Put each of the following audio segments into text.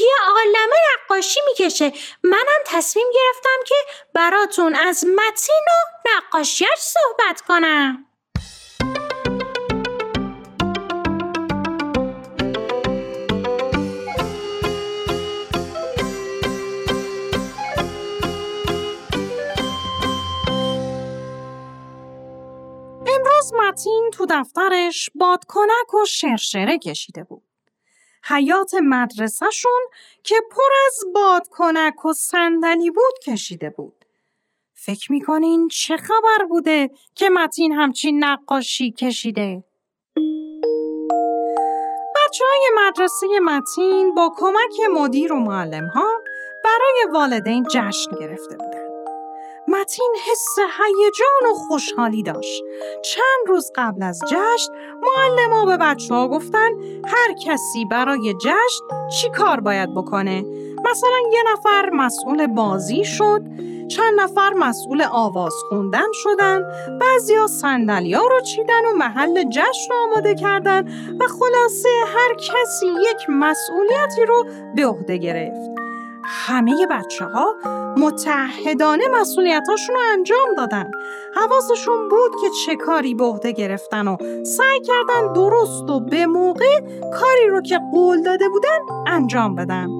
یه عالمه نقاشی می‌کشه منم تصمیم گرفتم که براتون از متین و نقاشیش صحبت کنم امروز متین تو دفترش بادکنک و شرشره کشیده بود. حیات مدرسهشون که پر از بادکنک و صندلی بود کشیده بود. فکر می‌کنین چه خبر بوده که متین همچین نقاشی کشیده؟ بچه های مدرسه متین با کمک مدیر و معلم ها برای والدین جشن گرفته بودن. متین حس هیجان و خوشحالی داشت. چند روز قبل از جشن معلم به بچه ها گفتن هر کسی برای جشن چی کار باید بکنه. مثلا یه نفر مسئول بازی شد، چند نفر مسئول آواز خوندن شدن، بعضیا ها رو چیدن و محل جشن رو آماده کردن و خلاصه هر کسی یک مسئولیتی رو به عهده گرفت. همه بچه ها متحدانه مسئولیتاشون رو انجام دادن. حواسشون بود که چه کاری به عهده گرفتن و سعی کردن درست و به موقع کاری رو که قول داده بودن انجام بدن.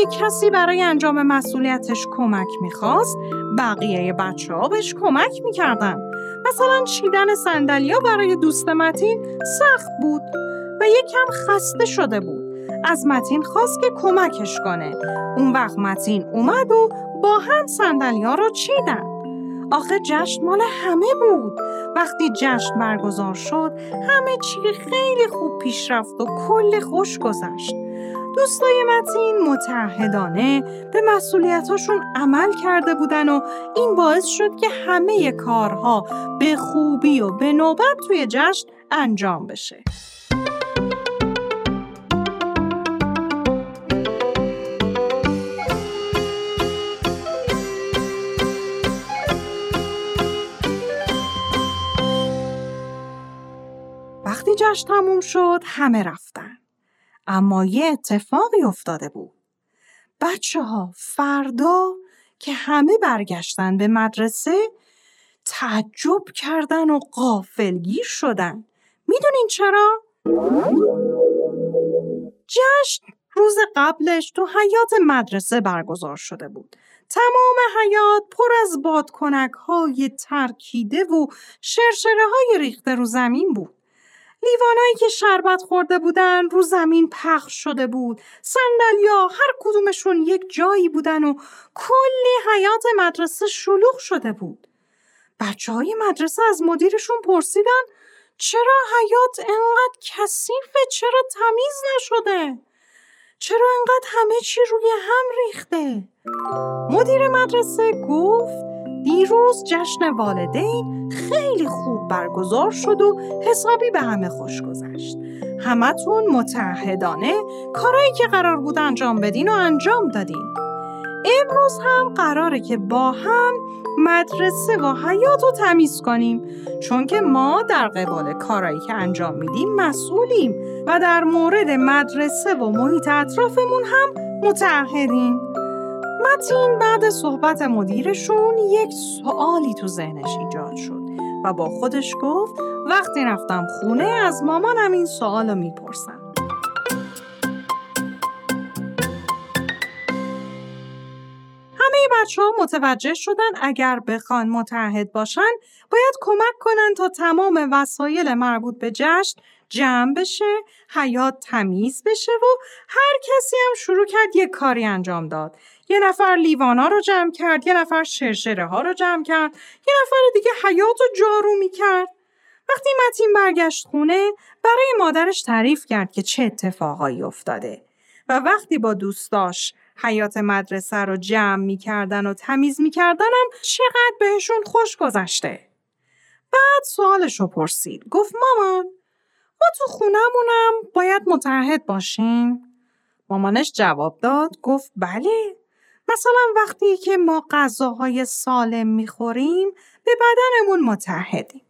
اگه کسی برای انجام مسئولیتش کمک می‌خواست بقیه بچه ها بهش کمک می‌کردن. مثلا چیدن سندلیا برای دوست متین سخت بود و یکم خسته شده بود. از متین خواست که کمکش کنه. اون وقت متین اومد و با هم سندلیا رو چیدن. آخه جشن مال همه بود. وقتی جشن برگزار شد همه چی خیلی خوب پیش رفت و کل خوش گذشت. دوستای متین متحدانه به مسئولیتاشون عمل کرده بودن و این باعث شد که همه کارها به خوبی و به نوبت توی جشن انجام بشه. وقتی جشن تموم شد همه رفتن. اما یه اتفاقی افتاده بود. بچه ها فردا که همه برگشتن به مدرسه تعجب کردن و قافلگیر شدن. می‌دونین چرا؟ جشن روز قبلش تو حیات مدرسه برگزار شده بود. تمام حیات پر از بادکنک های ترکیده و شرشره های ریخته رو زمین بود. لیوانایی که شربت خورده بودن رو زمین پخش شده بود. صندلیا هر کدومشون یک جایی بودن و کلی حیات مدرسه شلوغ شده بود. بچه های مدرسه از مدیرشون پرسیدن چرا حیات انقدر کثیفه؟ چرا تمیز نشده؟ چرا انقدر همه چی روی هم ریخته؟ مدیر مدرسه گفت دیروز جشن والدین خیلی خوب برگزار شد و حسابی به همه خوش گذشت. همتون متحدانه کارایی که قرار بود انجام بدین و انجام دادین. امروز هم قراره که با هم مدرسه و حیات رو تمیز کنیم چون که ما در قبال کارایی که انجام میدیم مسئولیم و در مورد مدرسه و محیط اطرافمون هم متحدیم متین بعد صحبت مدیرشون یک سوالی تو ذهنش ایجاد شد و با خودش گفت وقتی رفتم خونه از مامانم این سوال رو می‌پرسم. همه بچه ها متوجه شدن اگر بخوان متحد باشن باید کمک کنن تا تمام وسایل مربوط به جشن جمع بشه، حیات تمیز بشه و هر کسی هم شروع کرد یک کاری انجام داد. یه نفر لیوانا رو جمع کرد، یه نفر شرشره ها رو جمع کرد، یه نفر دیگه حیات رو جارو می کرد. وقتی متین برگشت خونه برای مادرش تعریف کرد که چه اتفاقایی افتاده و وقتی با دوستاش حیات مدرسه رو جمع می‌کردن و تمیز می‌کردن هم چقدر بهشون خوش گذشته. بعد سوالش رو پرسید. گفت مامان ما تو خونمونم. باید متحد باشیم؟ مامانش جواب داد. گفت بله. مثلا وقتی که ما غذاهای سالم می‌خوریم به بدنمون متحدیم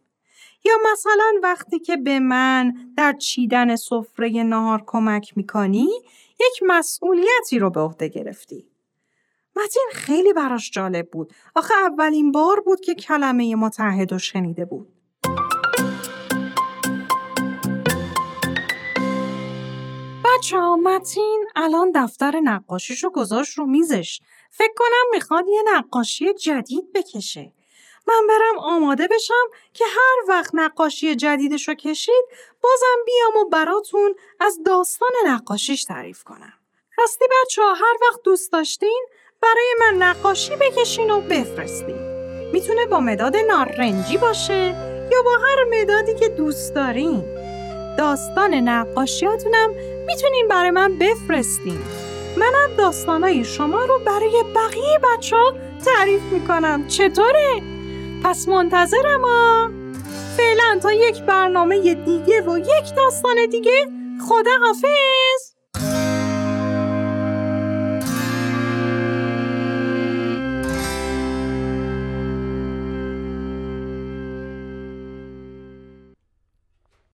یا مثلا وقتی که به من در چیدن سفره نهار کمک می‌کنی یک مسئولیتی رو به عهده گرفتی. متین خیلی براش جالب بود. آخه اولین بار بود که کلمه متحد رو شنیده بود. بچه ها متین الان دفتر نقاشیشو گذاشت رو میزش. فکر کنم می‌خواد یه نقاشی جدید بکشه. من برم آماده بشم که هر وقت نقاشی جدیدش رو کشید بازم بیام و براتون از داستان نقاشیش تعریف کنم. راستی بچه ها هر وقت دوست داشتین برای من نقاشی بکشین و بفرستین. می‌تونه با مداد نارنجی باشه یا با هر مدادی که دوست دارین. داستان نقاشیاتونم می‌تونین برای من بفرستین. منم داستانای شما رو برای بقیه بچه ها تعریف می‌کنم. چطوره؟ پس منتظرم ها. فعلا تا یک برنامه دیگه و یک داستان دیگه خدا حافظ